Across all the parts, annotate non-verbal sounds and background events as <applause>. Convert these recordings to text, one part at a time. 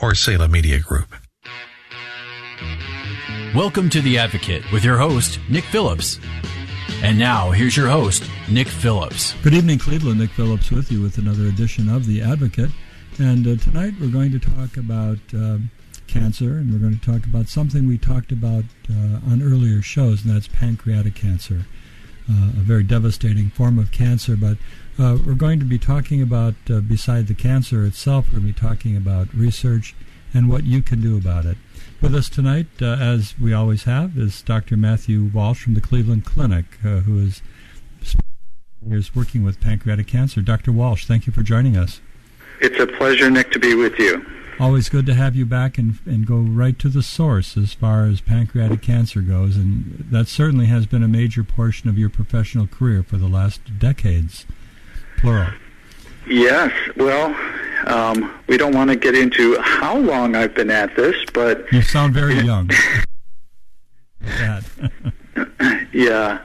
or Salem Media Group. Welcome to The Advocate with your host, Nick Phillips. And now, here's your host, Nick Phillips. Good evening, Cleveland. Nick Phillips with you with another edition of The Advocate. And uh, tonight we're going to talk about uh, cancer, and we're going to talk about something we talked about uh, on earlier shows, and that's pancreatic cancer. Uh, a very devastating form of cancer, but uh, we're going to be talking about, uh, beside the cancer itself, we're going to be talking about research and what you can do about it. With us tonight, uh, as we always have, is Dr. Matthew Walsh from the Cleveland Clinic, uh, who is years working with pancreatic cancer. Dr. Walsh, thank you for joining us. It's a pleasure, Nick, to be with you. Always good to have you back and, and go right to the source as far as pancreatic cancer goes, and that certainly has been a major portion of your professional career for the last decades plural. Yes. Well, um, we don't want to get into how long I've been at this, but you sound very young. <laughs> yeah,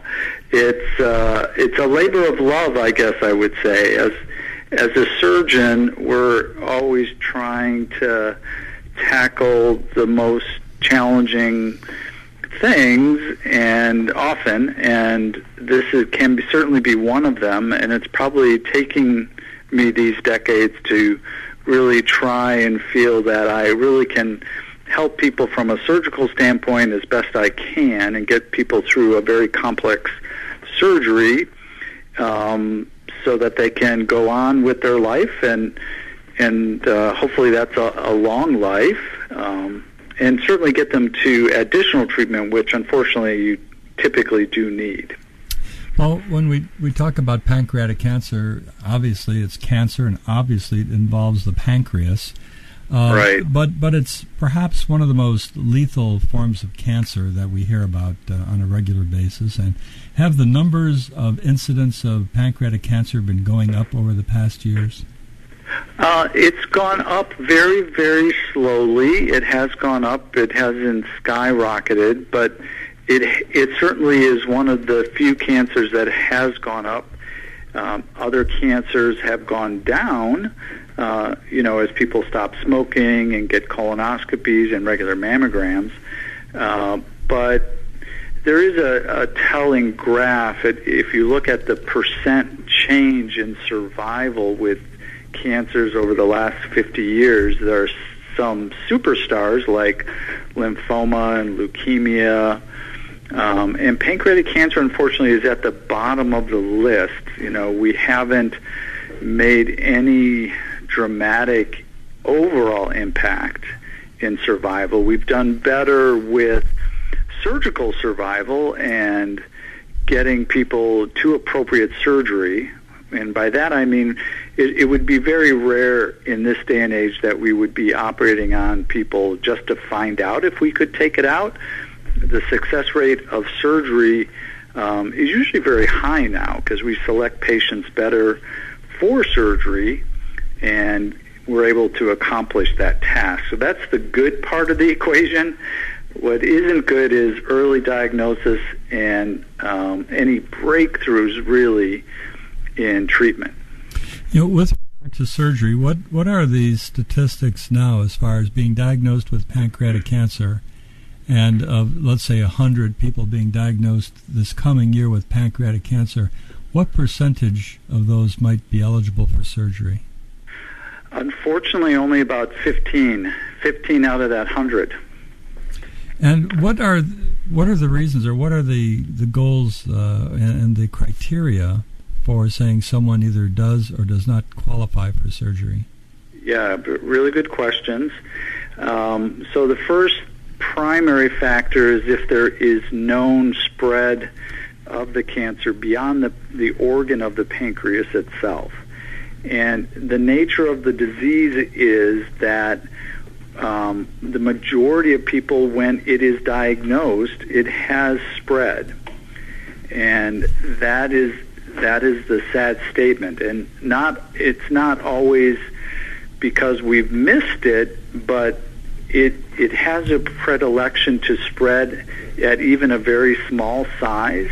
it's uh, it's a labor of love, I guess I would say. As as a surgeon, we're always trying to tackle the most challenging things and often and this is, can be, certainly be one of them and it's probably taking me these decades to really try and feel that I really can help people from a surgical standpoint as best I can and get people through a very complex surgery um, so that they can go on with their life and and uh, hopefully that's a, a long life. Um, and certainly get them to additional treatment, which unfortunately you typically do need. Well, when we, we talk about pancreatic cancer, obviously it's cancer and obviously it involves the pancreas. Uh, right. But, but it's perhaps one of the most lethal forms of cancer that we hear about uh, on a regular basis. And have the numbers of incidents of pancreatic cancer been going up over the past years? Uh, it's gone up very, very slowly. It has gone up. It hasn't skyrocketed, but it it certainly is one of the few cancers that has gone up. Um, other cancers have gone down. Uh, you know, as people stop smoking and get colonoscopies and regular mammograms. Uh, but there is a, a telling graph. If you look at the percent change in survival with cancers over the last 50 years, there are some superstars like lymphoma and leukemia. Um, and pancreatic cancer, unfortunately, is at the bottom of the list. You know, we haven't made any dramatic overall impact in survival. We've done better with surgical survival and getting people to appropriate surgery. And by that I mean it, it would be very rare in this day and age that we would be operating on people just to find out if we could take it out. The success rate of surgery um, is usually very high now because we select patients better for surgery and we're able to accomplish that task. So that's the good part of the <laughs> equation. What isn't good is early diagnosis and um, any breakthroughs really in treatment. You know, with regard to surgery, what, what are the statistics now as far as being diagnosed with pancreatic cancer and of, let's say, 100 people being diagnosed this coming year with pancreatic cancer, what percentage of those might be eligible for surgery? Unfortunately, only about 15. 15 out of that 100. And what are what are the reasons, or what are the the goals uh, and, and the criteria for saying someone either does or does not qualify for surgery? Yeah, really good questions. Um, so the first primary factor is if there is known spread of the cancer beyond the, the organ of the pancreas itself. And the nature of the disease is that um, the majority of people, when it is diagnosed, it has spread, and that is that is the sad statement. And not it's not always because we've missed it, but it it has a predilection to spread at even a very small size,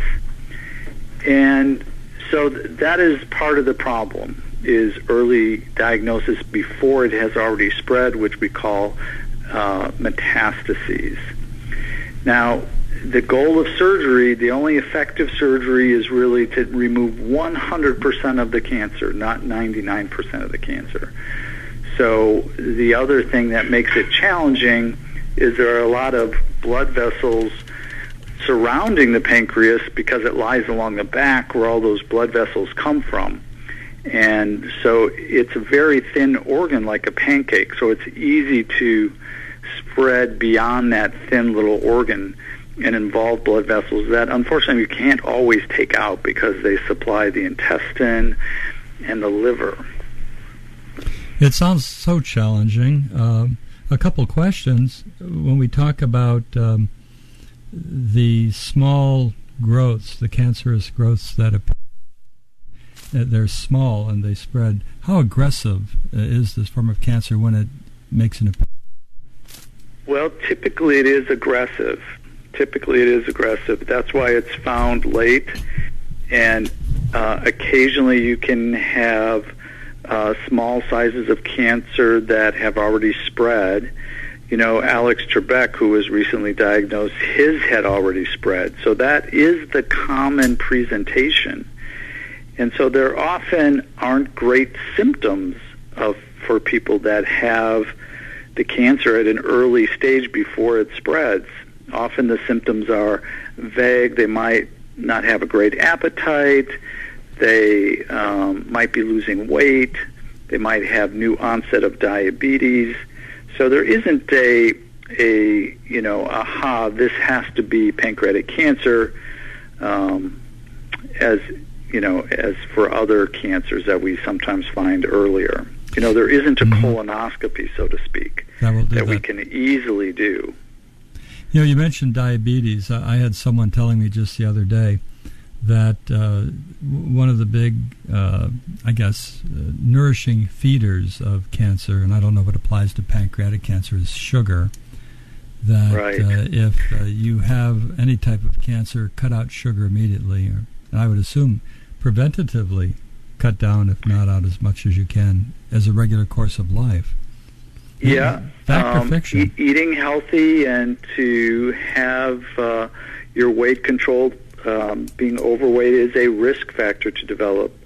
and so th- that is part of the problem is early diagnosis before it has already spread, which we call uh, metastases. Now, the goal of surgery, the only effective surgery is really to remove 100% of the cancer, not 99% of the cancer. So the other thing that makes it challenging is there are a lot of blood vessels surrounding the pancreas because it lies along the back where all those blood vessels come from. And so it's a very thin organ like a pancake, so it's easy to spread beyond that thin little organ and involve blood vessels that unfortunately you can't always take out because they supply the intestine and the liver. It sounds so challenging. Um, a couple questions. When we talk about um, the small growths, the cancerous growths that appear, they're small and they spread. How aggressive uh, is this form of cancer when it makes an appearance? Well, typically it is aggressive. Typically it is aggressive. That's why it's found late, and uh, occasionally you can have uh, small sizes of cancer that have already spread. You know, Alex Trebek, who was recently diagnosed, his had already spread. So that is the common presentation. And so there often aren't great symptoms of for people that have the cancer at an early stage before it spreads. Often the symptoms are vague. They might not have a great appetite. They um, might be losing weight. They might have new onset of diabetes. So there isn't a a you know aha this has to be pancreatic cancer um, as you know as for other cancers that we sometimes find earlier. You know there isn't a mm-hmm. colonoscopy so to speak that, that, that we can easily do. You know, you mentioned diabetes. I had someone telling me just the other day that uh, one of the big, uh, I guess, uh, nourishing feeders of cancer, and I don't know if it applies to pancreatic cancer, is sugar. That right. Uh, if uh, you have any type of cancer, cut out sugar immediately. Or, and I would assume preventatively cut down, if not out as much as you can, as a regular course of life. Yeah. Fact um, or fiction? E- eating healthy and to have uh, your weight controlled. Um, being overweight is a risk factor to develop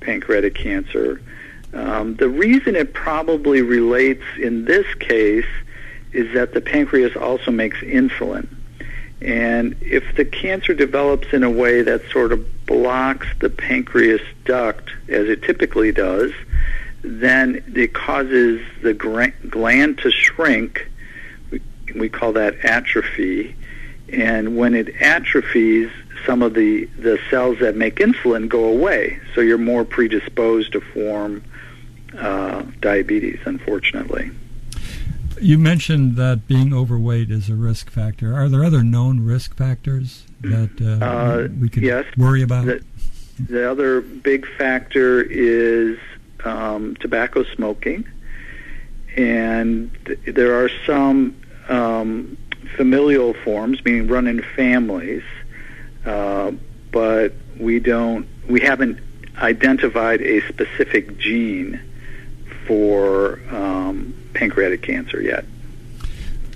pancreatic cancer. Um, the reason it probably relates in this case is that the pancreas also makes insulin. And if the cancer develops in a way that sort of blocks the pancreas duct, as it typically does, then it causes the gland to shrink. We, we call that atrophy. And when it atrophies, some of the, the cells that make insulin go away. So you're more predisposed to form uh, diabetes, unfortunately. You mentioned that being overweight is a risk factor. Are there other known risk factors that uh, uh, we could yes, worry about? The, the other big factor is um, tobacco smoking, and th- there are some um, familial forms, meaning run in families, uh, but we don't, we haven't identified a specific gene for um, pancreatic cancer yet.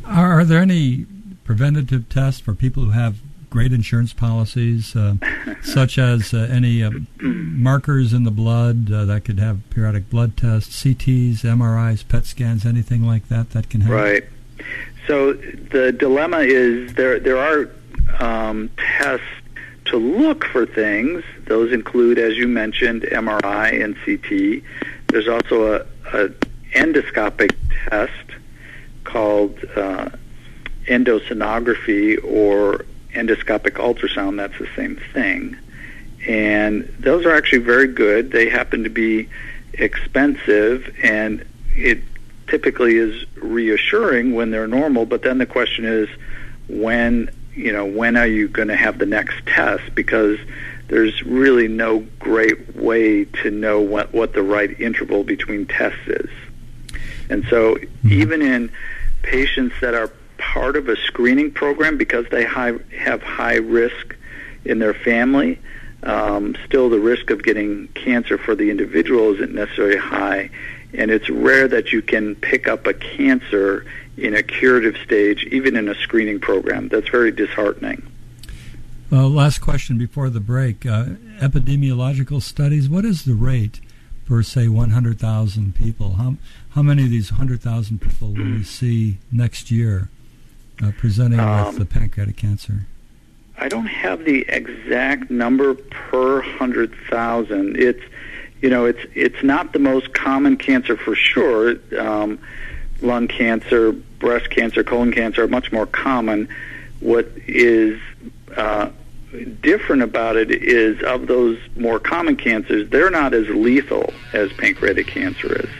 Are there any preventative tests for people who have great insurance policies, uh, such as uh, any uh, markers in the blood uh, that could have periodic blood tests, CTs, MRIs, PET scans, anything like that that can help. Right. So the dilemma is there. There are um, tests to look for things. Those include, as you mentioned, MRI and CT. There's also a, a endoscopic test called uh, endosonography or endoscopic ultrasound, that's the same thing. And those are actually very good. They happen to be expensive, and it typically is reassuring when they're normal. But then the question is, when you know when are you going to have the next test? Because there's really no great way to know what what the right interval between tests is. And so, mm-hmm. even in patients that are part of a screening program because they high, have high risk in their family, um, still the risk of getting cancer for the individual isn't necessarily high, and it's rare that you can pick up a cancer in a curative stage, even in a screening program. That's very disheartening. Well, last question before the break. Uh, epidemiological studies, what is the rate for, say, 100,000 people? How, how many of these 100,000 people will we see next year uh, presenting um, with the pancreatic cancer? I don't have the exact number per 100,000. It's you know, it's it's not the most common cancer for sure. Um, lung cancer, breast cancer, colon cancer are much more common. What is uh, different about it is of those more common cancers, they're not as lethal as pancreatic cancer is.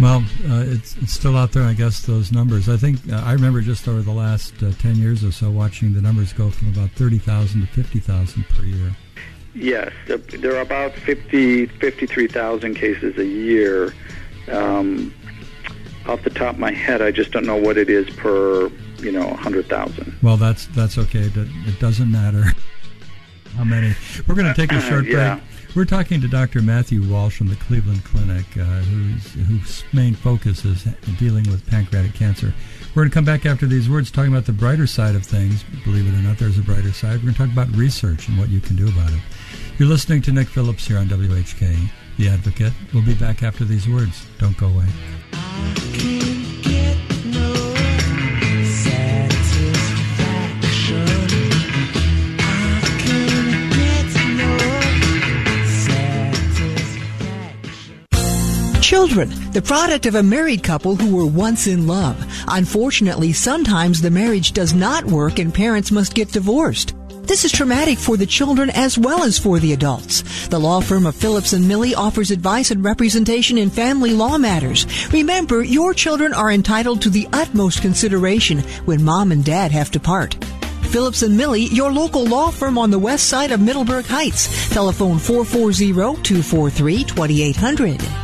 Well, uh, it's, it's still out there, I guess, those numbers. I think uh, I remember just over the last uh, 10 years or so watching the numbers go from about 30,000 to 50,000 per year. Yes, there are about 50, 53,000 cases a year. Um, off the top of my head, I just don't know what it is per, you know, 100,000. Well, that's that's okay. It doesn't matter <laughs> how many. We're going to take a <clears throat> short yeah. We're talking to Dr. Matthew Walsh from the Cleveland Clinic, uh, whose, whose main focus is dealing with pancreatic cancer. We're going to come back after these words talking about the brighter side of things. Believe it or not, there's a brighter side. We're going to talk about research and what you can do about it. You're listening to Nick Phillips here on WHK, The Advocate. We'll be back after these words. Don't go away. Children, the product of a married couple who were once in love. Unfortunately, sometimes the marriage does not work and parents must get divorced. This is traumatic for the children as well as for the adults. The law firm of Phillips and Millie offers advice and representation in family law matters. Remember, your children are entitled to the utmost consideration when mom and dad have to part. Phillips and Millie, your local law firm on the west side of Middleburg Heights. Telephone 440-243-2800.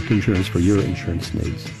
Insurance for your insurance needs.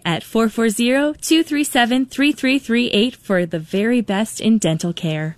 at 440-237-3338 for the very best in dental care.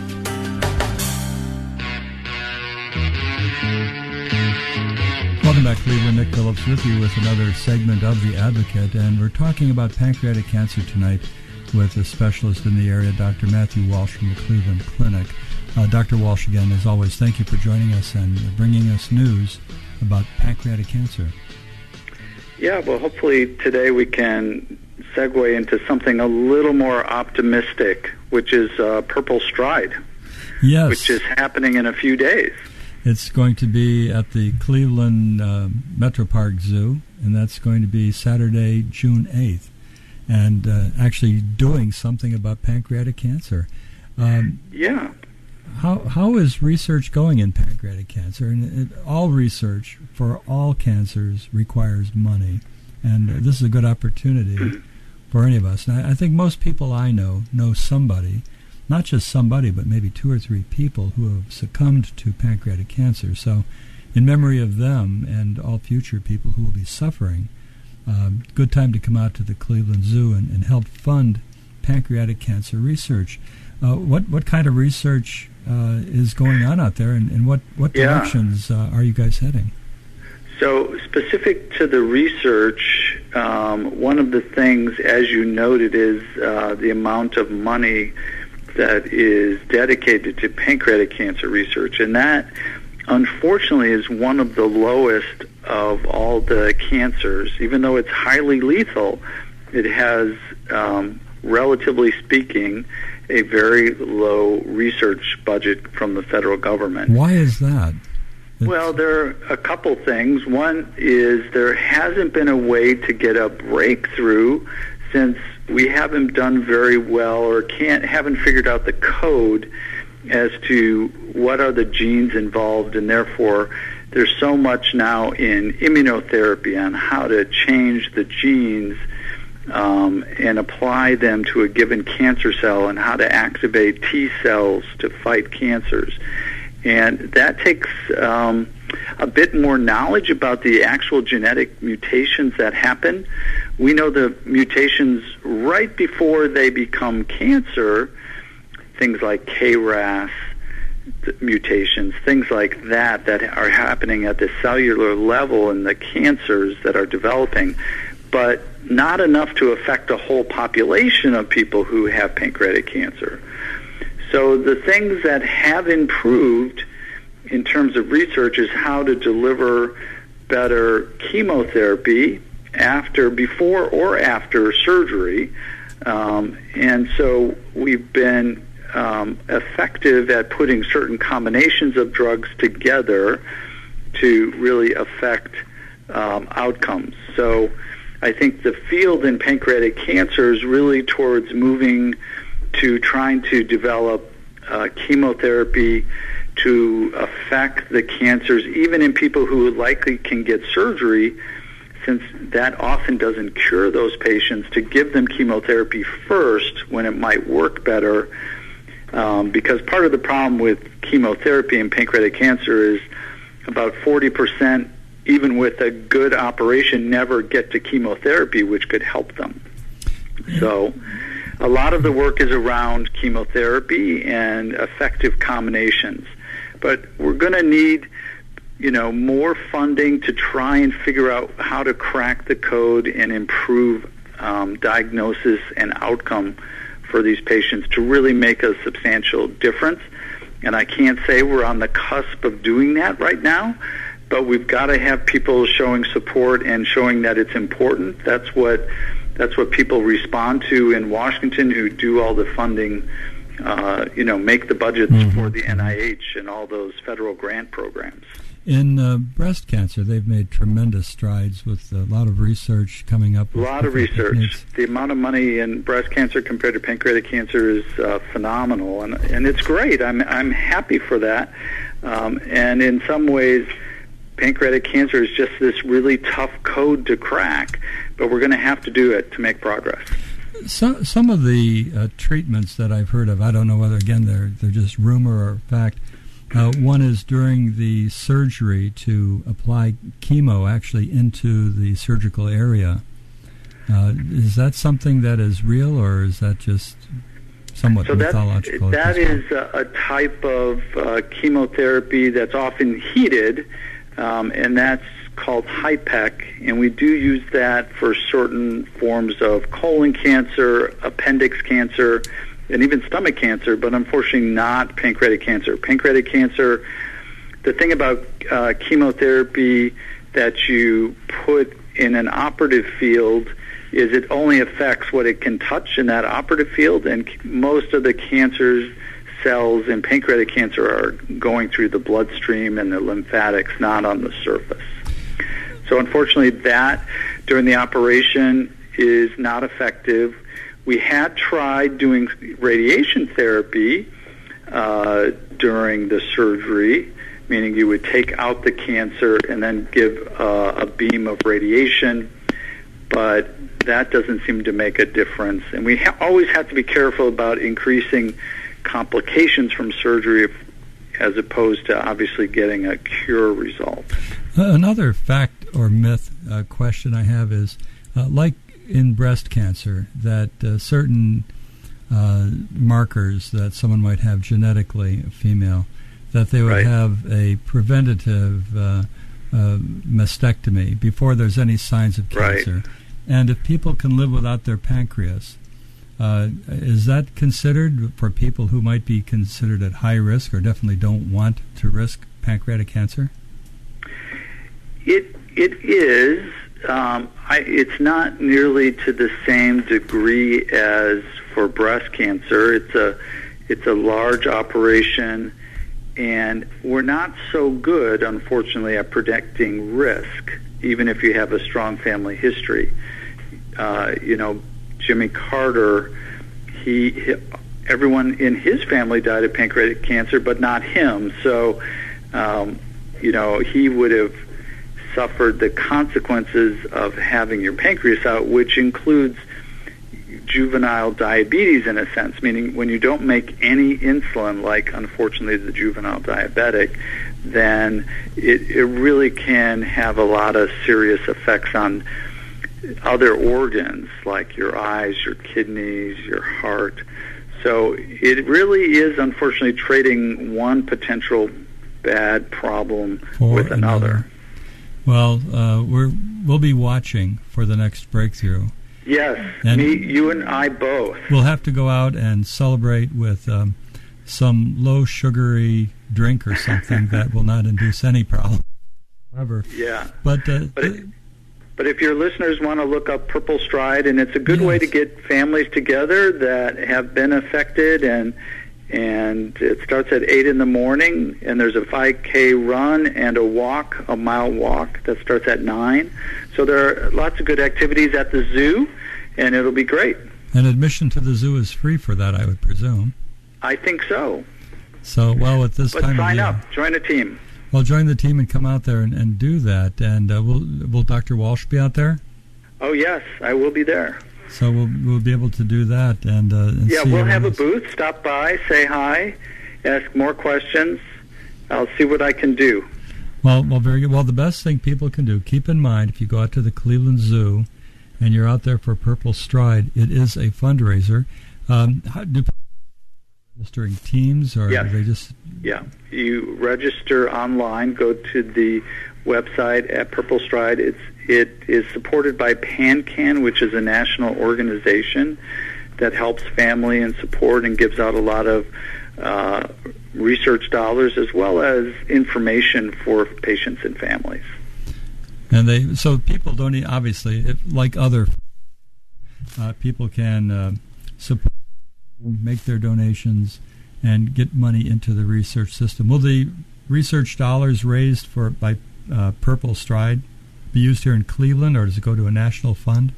Welcome back, Cleveland. Nick Phillips with you with another segment of The Advocate, and we're talking about pancreatic cancer tonight with a specialist in the area, Dr. Matthew Walsh from the Cleveland Clinic. Uh, Dr. Walsh, again, as always, thank you for joining us and bringing us news about pancreatic cancer. Yeah, well, hopefully today we can segue into something a little more optimistic, which is uh, Purple Stride. Yes. Which is happening in a few days. It's going to be at the Cleveland uh, Metro Park Zoo, and that's going to be Saturday, June 8th, and uh, actually doing something about pancreatic cancer. Um, yeah. How, how is research going in pancreatic cancer? And it, all research for all cancers requires money, and this is a good opportunity for any of us. And I, I think most people I know know somebody not just somebody, but maybe two or three people who have succumbed to pancreatic cancer. So, in memory of them and all future people who will be suffering, um, good time to come out to the Cleveland Zoo and, and help fund pancreatic cancer research. Uh, what what kind of research uh, is going on out there, and, and what what directions yeah. uh, are you guys heading? So, specific to the research, um, one of the things, as you noted, is uh, the amount of money that is dedicated to pancreatic cancer research, and that unfortunately is one of the lowest of all the cancers. Even though it's highly lethal, it has, um, relatively speaking, a very low research budget from the federal government. Why is that? Well, there are a couple things. One is there hasn't been a way to get a breakthrough since we haven't done very well or can't haven't figured out the code as to what are the genes involved and therefore there's so much now in immunotherapy on how to change the genes um, and apply them to a given cancer cell and how to activate T cells to fight cancers. And that takes um, a bit more knowledge about the actual genetic mutations that happen. We know the mutations right before they become cancer, things like KRAS mutations, things like that, that are happening at the cellular level in the cancers that are developing, but not enough to affect a whole population of people who have pancreatic cancer. So the things that have improved in terms of research is how to deliver better chemotherapy after, before, or after surgery. Um, and so we've been um, effective at putting certain combinations of drugs together to really affect um, outcomes. So I think the field in pancreatic cancer is really towards moving to trying to develop uh, chemotherapy to affect the cancers, even in people who likely can get surgery, since that often doesn't cure those patients, to give them chemotherapy first when it might work better. Um, because part of the problem with chemotherapy in pancreatic cancer is about 40%, even with a good operation, never get to chemotherapy, which could help them. So a lot of the work is around chemotherapy and effective combinations. But we're going to need, you know, more funding to try and figure out how to crack the code and improve um, diagnosis and outcome for these patients to really make a substantial difference. And I can't say we're on the cusp of doing that right now, but we've got to have people showing support and showing that it's important. That's what that's what people respond to in Washington who do all the funding, uh, you know, make the budgets mm-hmm. for the NIH and all those federal grant programs. In uh, breast cancer, they've made tremendous strides with a lot of research coming up. A lot of research. Techniques. The amount of money in breast cancer compared to pancreatic cancer is uh, phenomenal, and and it's great. I'm I'm happy for that. Um, and in some ways, pancreatic cancer is just this really tough code to crack but we're going to have to do it to make progress. Some some of the uh, treatments that I've heard of, I don't know whether again they're they're just rumor or fact. Uh, one is during the surgery to apply chemo actually into the surgical area. Uh, is that something that is real, or is that just somewhat so mythological? That is a, a, type of uh, chemotherapy that's often heated um, and that's called HIPEC, and we do use that for certain forms of colon cancer, appendix cancer, and even stomach cancer, but unfortunately not pancreatic cancer. Pancreatic cancer, the thing about uh, chemotherapy that you put in an operative field is it only affects what it can touch in that operative field, and most of the cancers cells in pancreatic cancer are going through the bloodstream and the lymphatics, not on the surface. So unfortunately, that during the operation is not effective. We had tried doing radiation therapy uh, during the surgery, meaning you would take out the cancer and then give uh, a beam of radiation, but that doesn't seem to make a difference. And we ha- always have to be careful about increasing complications from surgery if, as opposed to obviously getting a cure result. Uh, another fact or myth uh, question I have is uh, like in breast cancer, that uh, certain uh, markers that someone might have genetically, a female, that they would right. have a preventative uh, mastectomy before there's any signs of cancer. Right. And if people can live without their pancreas, uh, is that considered for people who might be considered at high risk or definitely don't want to risk pancreatic cancer? It it is. Um, I, it's not nearly to the same degree as for breast cancer. It's a it's a large operation, and we're not so good, unfortunately, at predicting risk, even if you have a strong family history. Uh, you know, Jimmy Carter, he, he, everyone in his family died of pancreatic cancer, but not him. So, um, you know, he would have suffered the consequences of having your pancreas out, which includes juvenile diabetes in a sense, meaning when you don't make any insulin, like unfortunately the juvenile diabetic, then it, it really can have a lot of serious effects on other organs like your eyes, your kidneys, your heart. So it really is unfortunately trading one potential bad problem For with another. another. Well, uh, we're we'll be watching for the next breakthrough. Yes, And- me, you and I both. We'll have to go out and celebrate with um, some low sugary drink or something that will not induce any problem. However, Yeah. but, uh, But it- But if your listeners want to look up Purple Stride, and it's a good way to get families together that have been affected, and and it starts at eight in the morning, and there's a 5K run and a walk, a mile walk that starts at nine. So there are lots of good activities at the zoo, and it'll be great. and admission to the zoo is free for that, I would presume. I think so. So, well, at this But time sign of year, up, join a team. well, join the team and come out there and, and do that. And uh, will will Dr. Walsh be out there? Oh yes, I will be there. So we'll we'll be able to do that. And, uh, and Yeah, we'll have a booth. Stop by, say hi, ask more questions. I'll see what I can do. Well, well, very good. Well, the best thing people can do, keep in mind, if you go out to the Cleveland Zoo and you're out there for Purple Stride, it is a fundraiser. Um, how, do registering teams, or Yes. they just? Yeah, you register online. Go to the website at Purple Stride. It's it is supported by PanCan, which is a national organization that helps family and support and gives out a lot of uh, research dollars as well as information for patients and families. And they so people don't e- obviously like other uh, people can uh, support, make their donations, and get money into the research system. Will the research dollars raised for by uh, Purple Stride be used here in Cleveland, or does it go to a national fund?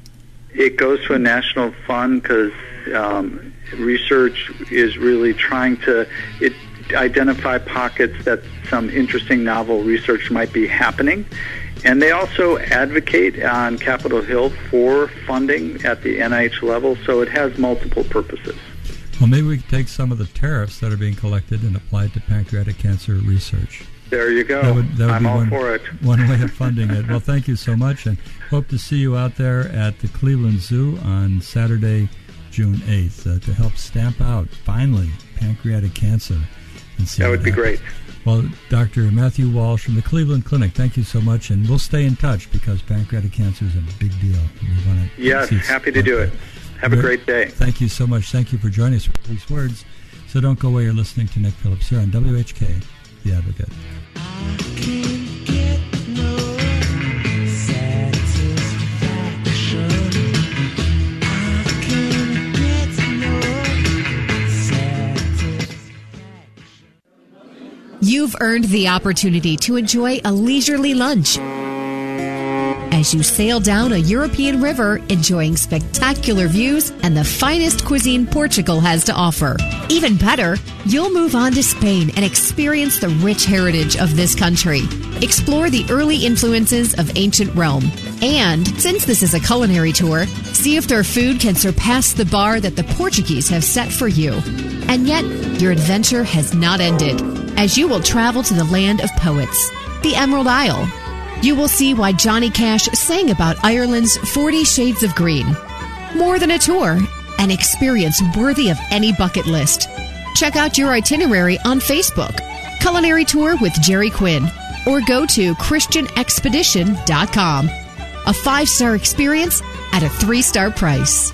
It goes to a national fund because um, research is really trying to it, identify pockets that some interesting novel research might be happening. And they also advocate on Capitol Hill for funding at the NIH level, so it has multiple purposes. Well, maybe we could take some of the tariffs that are being collected and apply it to pancreatic cancer research. There you go. That would, that would I'm be all one, for it. <laughs> one way of funding it. Well, thank you so much, and hope to see you out there at the Cleveland Zoo on Saturday, June 8th, uh, to help stamp out, finally, pancreatic cancer. And see That would be happens. great. Well, Dr. Matthew Walsh from the Cleveland Clinic, thank you so much, and we'll stay in touch because pancreatic cancer is a big deal. We want to yes, happy to do it. Have a great day. Thank you so much. Thank you for joining us for these words. So don't go away. You're listening to Nick Phillips here on WHK, The Advocate. You've earned the opportunity to enjoy a leisurely lunch as you sail down a European river, enjoying spectacular views and the finest cuisine Portugal has to offer. Even better, you'll move on to Spain and experience the rich heritage of this country. Explore the early influences of ancient Rome. And since this is a culinary tour, see if their food can surpass the bar that the Portuguese have set for you. And yet, your adventure has not ended as you will travel to the land of poets, the Emerald Isle. You will see why Johnny Cash sang about Ireland's 40 Shades of Green. More than a tour, an experience worthy of any bucket list. Check out your itinerary on Facebook, Culinary Tour with Jerry Quinn, or go to ChristianExpedition.com. A five star experience at a three star price.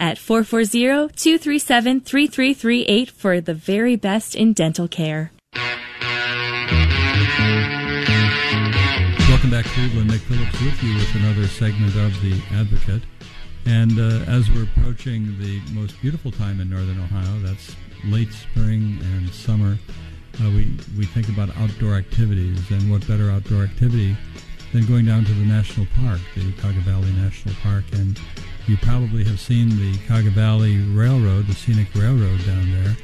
At 440-237-3338 for the very best in dental care. Welcome back, Cleveland. Nick Phillips with you with another segment of The Advocate. And uh, as we're approaching the most beautiful time in northern Ohio, that's late spring and summer, uh, we, we think about outdoor activities. And what better outdoor activity than going down to the national park, the Cuyahoga Valley National Park, and you probably have seen the Cuyahoga Valley Railroad, the scenic railroad down there.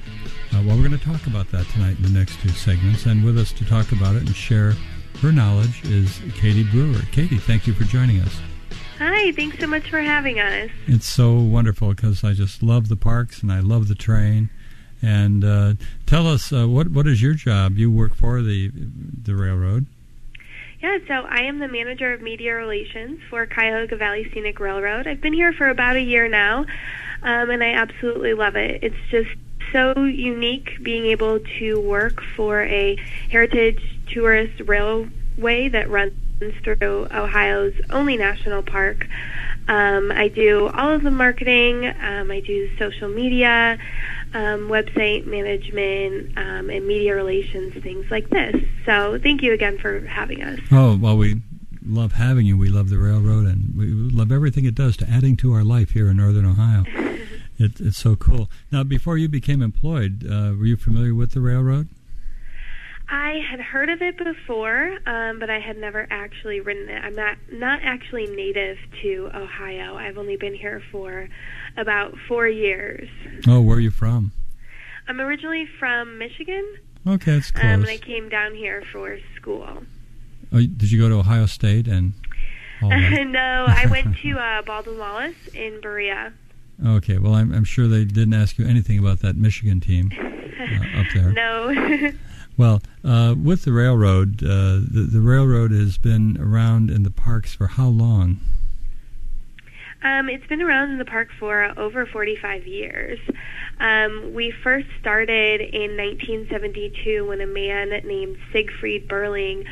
Uh, well, we're going to talk about that tonight in the next two segments. And with us to talk about it and share her knowledge is Katie Brewer. Katie, thank you for joining us. Hi, thanks so much for having us. It's so wonderful because I just love the parks and I love the train. And uh, tell us uh, what what is your job? You work for the the railroad. Yeah, so I am the manager of media relations for Cuyahoga Valley Scenic Railroad. I've been here for about a year now, um, and I absolutely love it. It's just so unique being able to work for a heritage tourist railway that runs through Ohio's only national park. Um, I do all of the marketing. Um, I do social media um, website management um, and media relations, things like this. So thank you again for having us. Oh, well, we love having you. We love the railroad and we love everything it does to adding to our life here in Northern Ohio. <laughs> it, it's so cool. Now, before you became employed, uh, were you familiar with the railroad? I had heard of it before, um, but I had never actually ridden it. I'm not not actually native to Ohio. I've only been here for about four years. Oh, where are you from? I'm originally from Michigan. Okay, that's close. Um, and I came down here for school. Oh, did you go to Ohio State and? <laughs> no, I went to uh, Baldwin Wallace in Berea. Okay, well, I'm, I'm sure they didn't ask you anything about that Michigan team <laughs> uh, up there. no. <laughs> well, uh, with the railroad, uh, the, the railroad has been around in the parks for how long? Um, it's been around in the park for over 45 years. Um, we first started in 1972 when a man named Siegfried Burling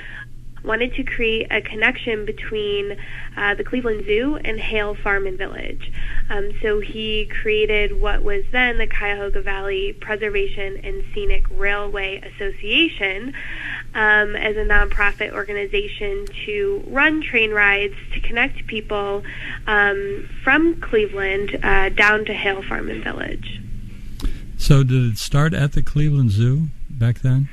wanted to create a connection between uh, the Cleveland Zoo and Hale Farm and Village. Um, so he created what was then the Cuyahoga Valley Preservation and Scenic Railway Association um, as a nonprofit organization to run train rides to connect people um, from Cleveland uh, down to Hale Farm and Village. So, did it start at the Cleveland Zoo back then?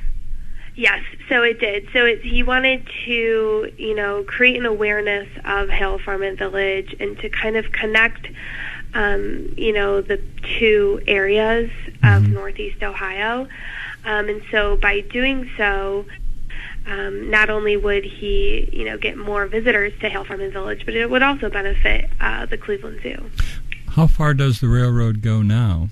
Yes, so it did. So it, he wanted to, you know, create an awareness of Hale Farm and Village and to kind of connect, um, you know, the two areas mm-hmm. of Northeast Ohio. Um, and so by doing so, um, not only would he, you know, get more visitors to Hale Farm and Village, but it would also benefit uh, the Cleveland Zoo. How far does the railroad go now?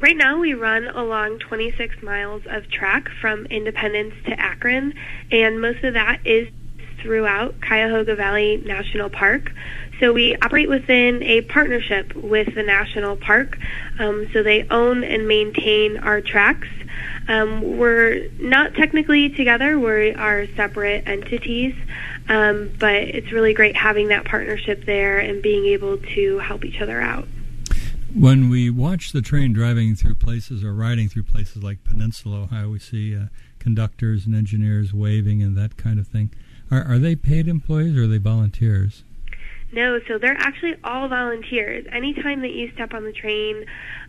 Right now, we run along 26 miles of track from Independence to Akron, and most of that is throughout Cuyahoga Valley National Park. So we operate within a partnership with the national park. Um, so they own and maintain our tracks. Um, we're not technically together; we are separate entities. Um, but it's really great having that partnership there and being able to help each other out. When we watch the train driving through places or riding through places like Peninsula, Ohio, we see uh, conductors and engineers waving and that kind of thing. Are, are they paid employees or are they volunteers? No, so they're actually all volunteers. Anytime that you step on the train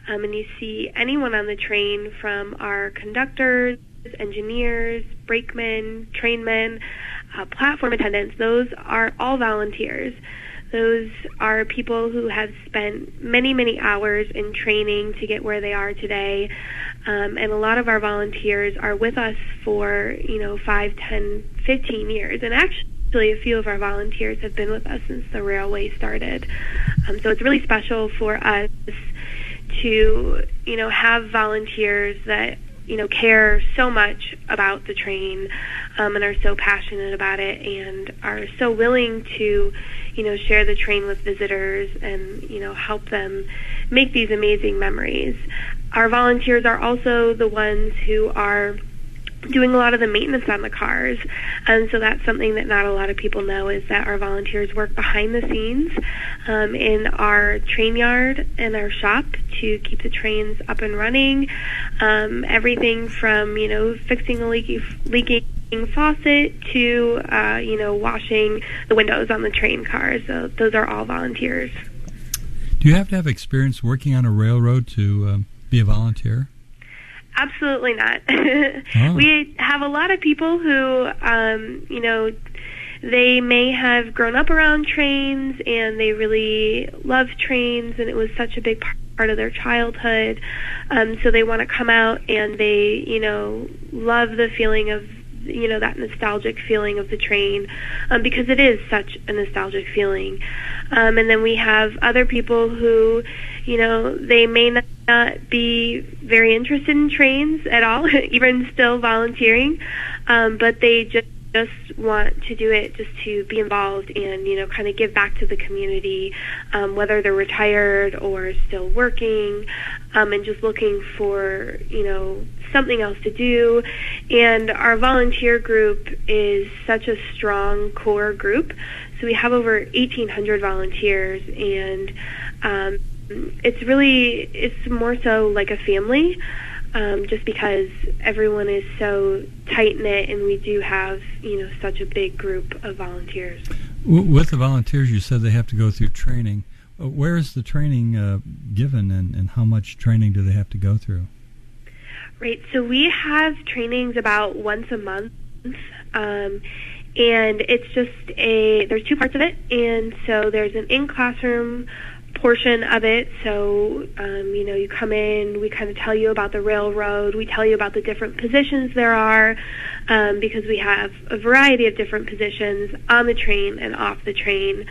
um, and you see anyone on the train from our conductors, engineers, brakemen, trainmen, uh, platform attendants, those are all volunteers. Those are people who have spent many, many hours in training to get where they are today. Um, and a lot of our volunteers are with us for, you know, 5, 10, 15 years. And actually, a few of our volunteers have been with us since the railway started. Um, so it's really special for us to, you know, have volunteers that you know care so much about the train um, and are so passionate about it and are so willing to you know, share the train with visitors and, you know, help them make these amazing memories. Our volunteers are also the ones who are doing a lot of the maintenance on the cars. And so that's something that not a lot of people know is that our volunteers work behind the scenes um, in our train yard and our shop to keep the trains up and running. Um, everything from, you know, fixing a leaky, leaking faucet to uh, you know washing the windows on the train cars. So those are all volunteers. Do you have to have experience working on a railroad to um, be a volunteer? Absolutely not. oh. <laughs> We have a lot of people who, um, you know, they may have grown up around trains and they really love trains and it was such a big part of their childhood. Um, so they want to come out and they, you know, love the feeling of you know that nostalgic feeling of the train um, because it is such a nostalgic feeling. Um, and then we have other people who you know they may not be very interested in trains at all <laughs> even still volunteering um, but they just just want to do it just to be involved and you know kind of give back to the community um, whether they're retired or still working um, and just looking for you know something else to do. And our volunteer group is such a strong core group. So we have over 1800 volunteers and um, it's really it's more so like a family um, just because everyone is so tight knit, and we do have you know such a big group of volunteers. With the volunteers, you said they have to go through training. Uh, where is the training uh, given, and, and how much training do they have to go through? Right. So we have trainings about once a month. Um, and it's just a there's two parts of it and so there's an in classroom portion of it. So, um, you know, you come in, we kind of tell you about the railroad, we tell you about the different positions there are, um, because we have a variety of different positions on the train and off the train.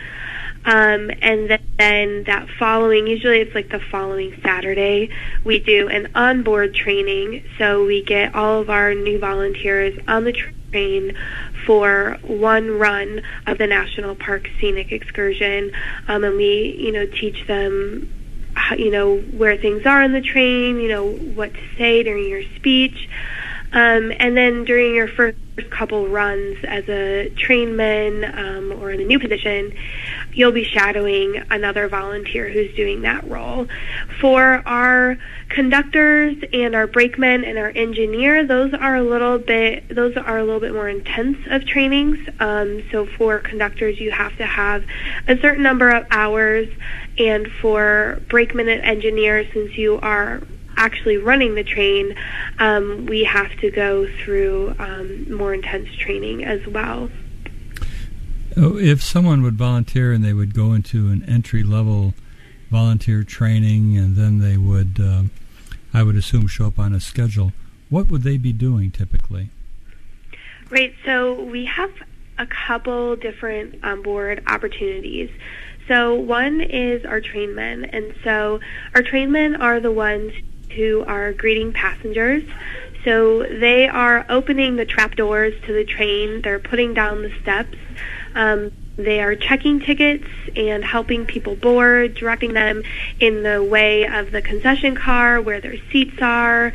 Um, and then that following, usually it's like the following Saturday, we do an onboard training. So we get all of our new volunteers on the train for one run of the National Park Scenic Excursion, um, and we, you know, teach them, you know, where things are on the train, you know, what to say during your speech. Um, and then during your first couple runs as a trainman um, or in a new position, you'll be shadowing another volunteer who's doing that role. For our conductors and our brakemen and our engineer, those are a little bit those are a little bit more intense of trainings. Um, so for conductors, you have to have a certain number of hours, and for brakemen and engineers, since you are actually running the train, um, we have to go through um, more intense training as well. Oh, if someone would volunteer and they would go into an entry level volunteer training and then they would, uh, I would assume, show up on a schedule, what would they be doing typically? Right, so we have a couple different onboard um, opportunities. So one is our trainmen, and so our trainmen are the ones who are greeting passengers. So they are opening the trap doors to the train. They're putting down the steps. Um, they are checking tickets and helping people board, directing them in the way of the concession car where their seats are.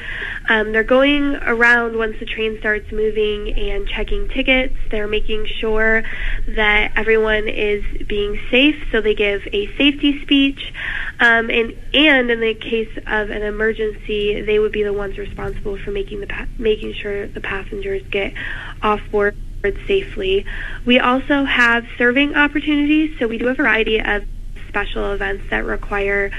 Um, they're going around once the train starts moving and checking tickets. They're making sure that everyone is being safe, so they give a safety speech. Um, and and in the case of an emergency, they would be the ones responsible for making the pa- making sure the passengers get off board safely. We also have serving opportunities, so we do a variety of special events that require,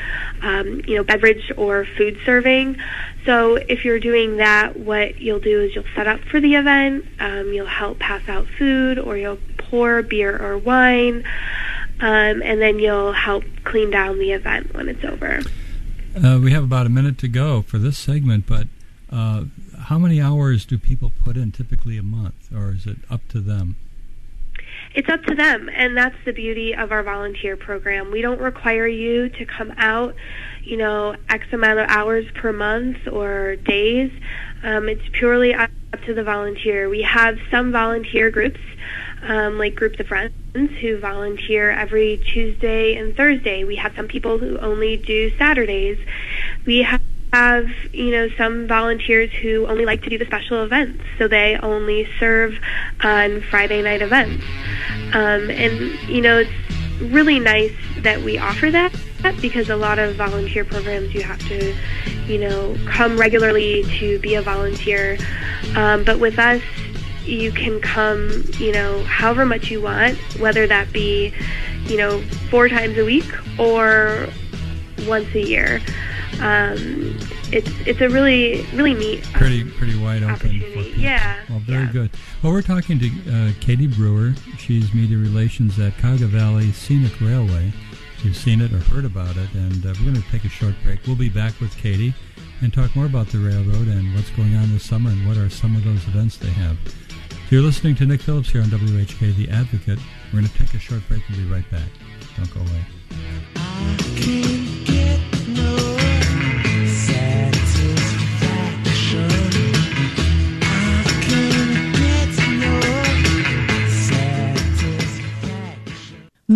um, you know, beverage or food serving. So if you're doing that, what you'll do is you'll set up for the event, um, you'll help pass out food, or you'll pour beer or wine, um, and then you'll help clean down the event when it's over. Uh, we have about a minute to go for this segment, but uh, how many hours do people put in typically a month, or is it up to them? It's up to them, and that's the beauty of our volunteer program. We don't require you to come out, you know, X amount of hours per month or days. Um, it's purely up to the volunteer. We have some volunteer groups, um, like groups of friends, who volunteer every Tuesday and Thursday. We have some people who only do Saturdays. We have have you know some volunteers who only like to do the special events, so they only serve on Friday night events, um, and you know it's really nice that we offer that because a lot of volunteer programs you have to you know come regularly to be a volunteer, um, but with us you can come you know however much you want, whether that be you know four times a week or once a year um, it's it's a really really neat um, pretty pretty wide open yeah. Well very yeah. good. Well we're talking to uh, Katie Brewer. She's media relations at Cuyahoga Valley Scenic Railway. You've seen it or heard about it and uh, we're going to take a short break. We'll be back with Katie and talk more about the railroad and what's going on this summer and what are some of those events they have. So you're listening to Nick Phillips here on WHK The Advocate we're going to take a short break and be right back. Don't go away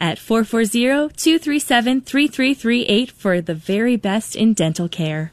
at 440-237-3338 for the very best in dental care.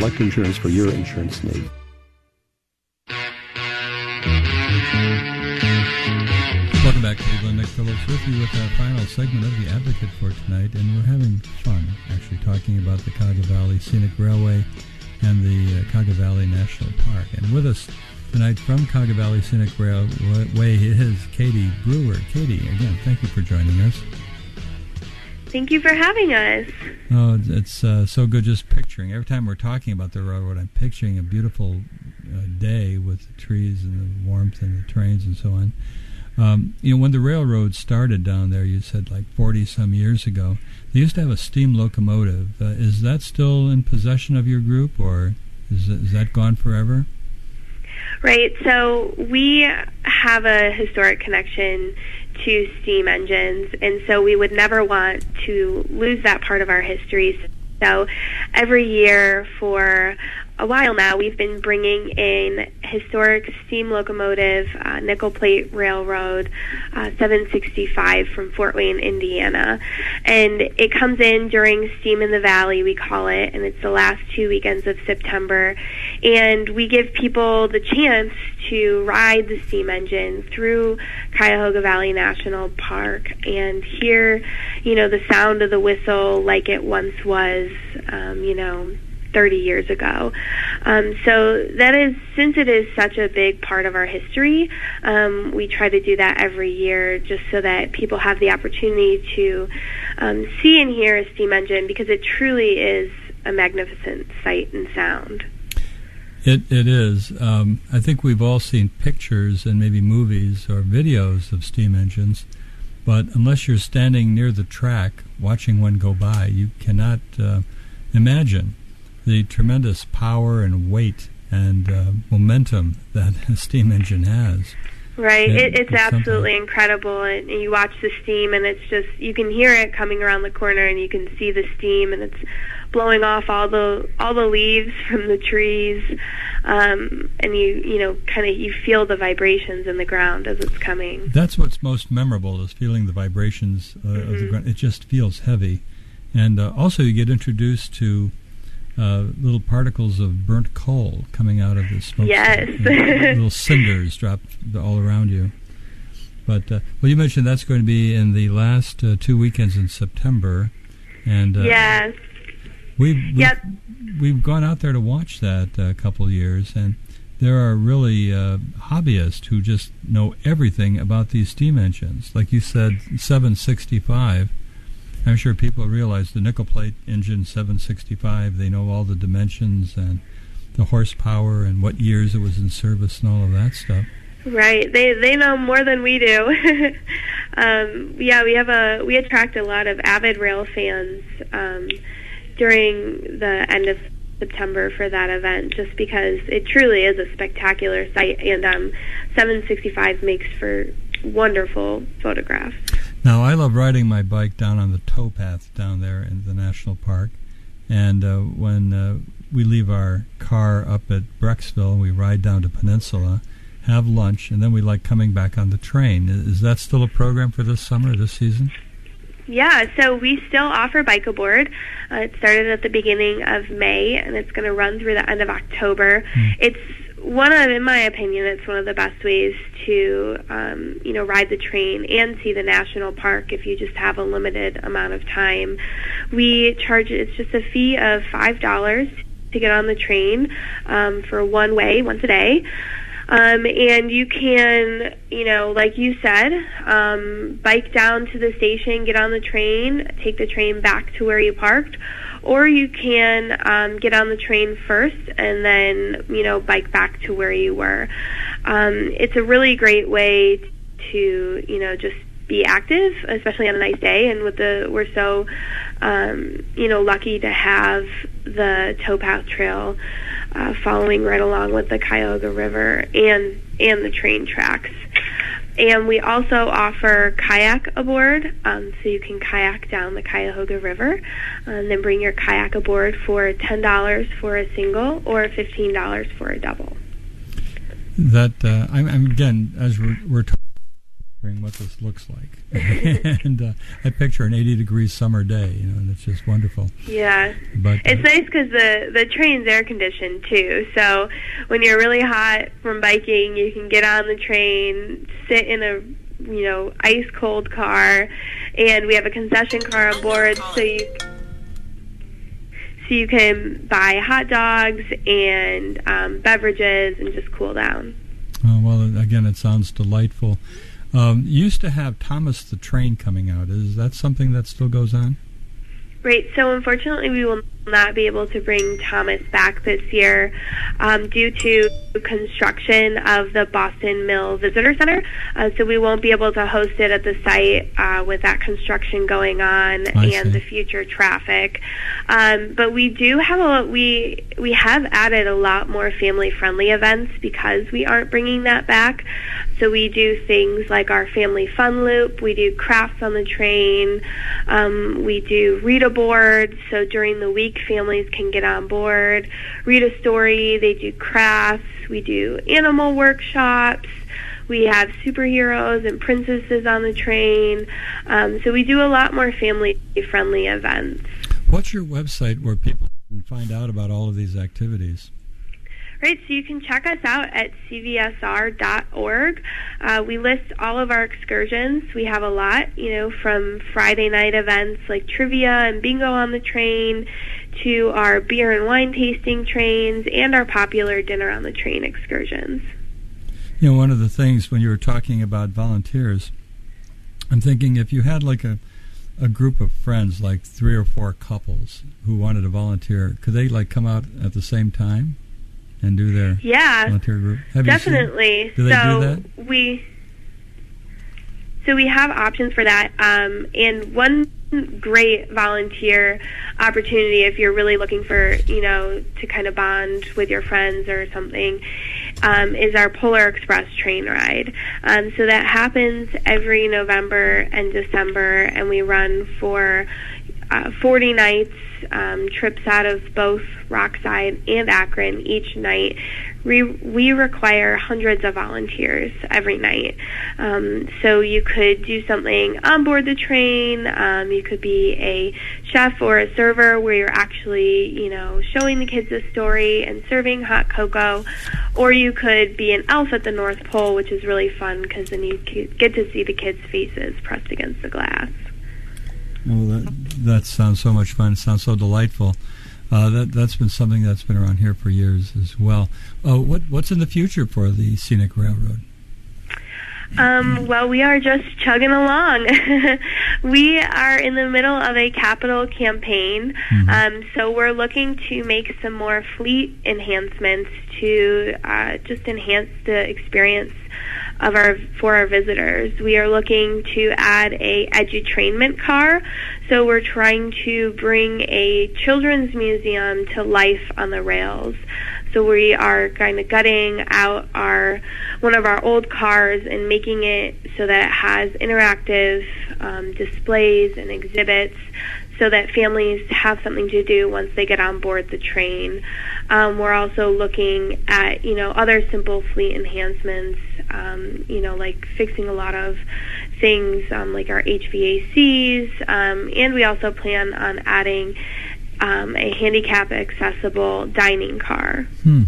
Insurance for your insurance needs. Welcome back, Cleveland. Nick Phillips with you with our final segment of The Advocate for tonight, and we're having fun actually talking about the Cuyahoga Valley Scenic Railway and the uh, Cuyahoga Valley National Park. And with us tonight from Cuyahoga Valley Scenic Railway is Katie Brewer. Katie, again, thank you for joining us. Thank you for having us. Oh, it's uh, so good just picturing. Every time we're talking about the railroad, I'm picturing a beautiful uh, day with the trees and the warmth and the trains and so on. Um, you know, when the railroad started down there, you said like 40 some years ago, they used to have a steam locomotive. Uh, is that still in possession of your group, or is, is that gone forever? Right. So we have a historic connection to steam engines, and so we would never want to lose that part of our history. So every year for a while now, we've been bringing in historic steam locomotive uh, nickel plate railroad uh, 765 from Fort Wayne, Indiana. And it comes in during Steam in the Valley, we call it, and it's the last two weekends of September. And we give people the chance to ride the steam engine through Cuyahoga Valley National Park and hear, you know, the sound of the whistle like it once was, um, you know, 30 years ago. Um, so that is, since it is such a big part of our history, um, we try to do that every year just so that people have the opportunity to um, see and hear a steam engine because it truly is a magnificent sight and sound. It it is. Um, I think we've all seen pictures and maybe movies or videos of steam engines, but unless you're standing near the track watching one go by, you cannot uh, imagine the tremendous power and weight and uh, momentum that <laughs> a steam engine has. Right, it, it's, it's absolutely something. incredible, and you watch the steam, and it's just you can hear it coming around the corner, and you can see the steam, and it's blowing off all the all the leaves <laughs> from the trees, um, and you you know kind of you feel the vibrations in the ground as it's coming. That's what's most memorable is feeling the vibrations uh, mm-hmm. of the mm-hmm. ground. It just feels heavy, and uh, also you get introduced to uh, little particles of burnt coal coming out of the smoke. Yes. <laughs> little cinders dropped all around you. But uh, well, you mentioned that's going to be in the last uh, two weekends in September, and uh, yes, we've, we've yep. we've gone out there to watch that uh, a couple of years, and there are really uh, hobbyists who just know everything about these steam engines. Like you said, 765 I'm sure people realize the nickel plate engine 765, they know all the dimensions and the horsepower and what years it was in service and all of that stuff. Right. They they know more than we do. <laughs> um, yeah, we have a we attract a lot of avid rail fans um, during the end of September for that event, just because it truly is a spectacular sight, and um, 765 makes for wonderful photographs. Now, I love riding my bike down on the towpath down there in the national park. And uh, when uh, we leave our car up at Brecksville, we ride down to Peninsula, have lunch, and then we like coming back on the train. Is that still a program for this summer, this season? Yeah, so we still offer Bike Aboard. Uh, it started at the beginning of May, and it's going to run through the end of October. Mm. It's one of, in my opinion, it's one of the best ways to, um, you know, ride the train and see the national park if you just have a limited amount of time. We charge it's just a fee of five dollars to get on the train um, for one way, once a day. Um, and you can, you know, like you said, um, bike down to the station, get on the train, take the train back to where you parked, or you can um, get on the train first and then you know bike back to where you were. Um, it's a really great way to you know just be active, especially on a nice day. And with the we're so um, you know lucky to have the towpath trail uh, following right along with the Cuyahoga River and and the train tracks. And we also offer kayak aboard, um, so you can kayak down the Cuyahoga River, and then bring your kayak aboard for ten dollars for a single or fifteen dollars for a double. That uh, I'm, I'm, again, as we're, we're talking what this looks like, <laughs> and uh, I picture an 80 degree summer day, you know, and it's just wonderful. Yeah, but it's uh, nice because the the train's air conditioned too. So when you're really hot from biking, you can get on the train, sit in a you know ice cold car, and we have a concession car on board, so you so you can buy hot dogs and um, beverages and just cool down. Oh, well, again, it sounds delightful. Um, used to have Thomas the Train coming out. Is that something that still goes on? Right. So unfortunately, we will not be able to bring Thomas back this year um, due to construction of the Boston Mill Visitor Center. Uh, so we won't be able to host it at the site uh, with that construction going on I and see. the future traffic. Um, but we do have a we we have added a lot more family friendly events because we aren't bringing that back. So we do things like our family fun loop. We do crafts on the train. Um, we do read a board. So during the week, families can get on board, read a story. They do crafts. We do animal workshops. We have superheroes and princesses on the train. Um, so we do a lot more family friendly events. What's your website where people can find out about all of these activities? Right, so you can check us out at cvsr.org. Uh, we list all of our excursions. We have a lot, you know, from Friday night events like trivia and bingo on the train to our beer and wine tasting trains and our popular dinner on the train excursions. You know, one of the things when you were talking about volunteers, I'm thinking if you had like a a group of friends, like three or four couples who wanted to volunteer, could they like come out at the same time and do their Yeah, volunteer group? Have definitely. do they so do that? we so we have options for that. Um, and one great volunteer opportunity if you're really looking for you know to kind of bond with your friends or something um, is our Polar Express train ride. Um, so that happens every November and December, and we run for uh, 40 nights, um, trips out of both Rockside and Akron each night. We, we require hundreds of volunteers every night. Um, so you could do something on board the train. Um, you could be a chef or a server where you're actually, you know, showing the kids a story and serving hot cocoa. Or you could be an elf at the North Pole, which is really fun because then you get to see the kids' faces pressed against the glass. Well, that, that sounds so much fun. It sounds so delightful. Uh, that that's been something that's been around here for years as well. Uh, what what's in the future for the scenic railroad? Um, well, we are just chugging along. <laughs> we are in the middle of a capital campaign, um, so we're looking to make some more fleet enhancements to uh, just enhance the experience of our for our visitors. We are looking to add a edutainment car, so we're trying to bring a children's museum to life on the rails. So we are kind of gutting out our one of our old cars and making it so that it has interactive um, displays and exhibits so that families have something to do once they get on board the train. Um, we're also looking at you know other simple fleet enhancements, um, you know like fixing a lot of things um, like our HVACs, um, and we also plan on adding um, a handicap accessible dining car. Hmm.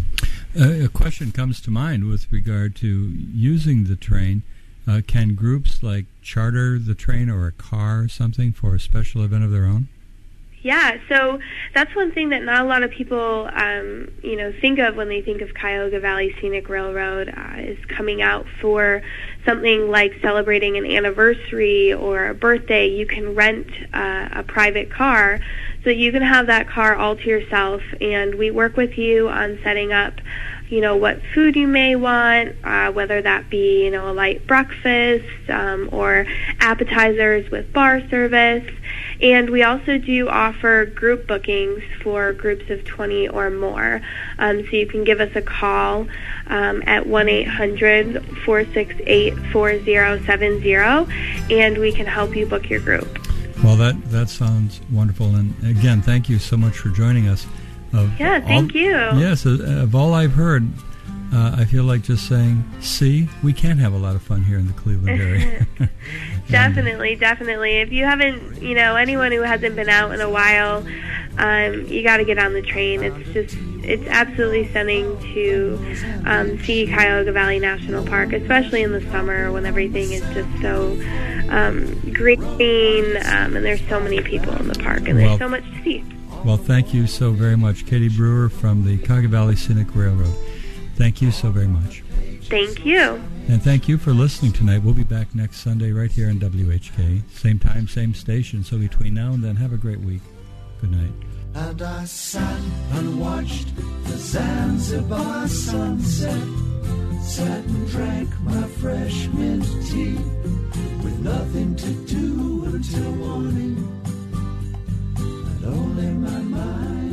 Uh, a question comes to mind with regard to using the train. Uh, can groups like charter the train or a car or something for a special event of their own? Yeah, so that's one thing that not a lot of people, um, you know, think of when they think of Cuyahoga Valley Scenic Railroad uh, is coming out for something like celebrating an anniversary or a birthday. You can rent uh, a private car, so you can have that car all to yourself, and we work with you on setting up you know, what food you may want, uh, whether that be, you know, a light breakfast um, or appetizers with bar service. And we also do offer group bookings for groups of 20 or more. Um, so you can give us a call um, at 1 800 468 4070 and we can help you book your group. Well, that, that sounds wonderful. And again, thank you so much for joining us. Of yeah, thank all, you. Yes, of all I've heard, uh, I feel like just saying, see, we can have a lot of fun here in the Cleveland area. <laughs> <laughs> definitely, definitely. If you haven't, you know, anyone who hasn't been out in a while, um, you got to get on the train. It's just, it's absolutely stunning to um, see Cuyahoga Valley National Park, especially in the summer when everything is just so um, green um, and there's so many people in the park and there's well, so much to see. Well, thank you so very much, Katie Brewer from the Cuyahoga Valley Scenic Railroad. Thank you so very much. Thank you. And thank you for listening tonight. We'll be back next Sunday right here on WHK. Same time, same station. So between now and then, have a great week. Good night. And I sat and watched the Zanzibar sunset. Sat and drank my fresh mint tea with nothing to do until morning. And only my mind.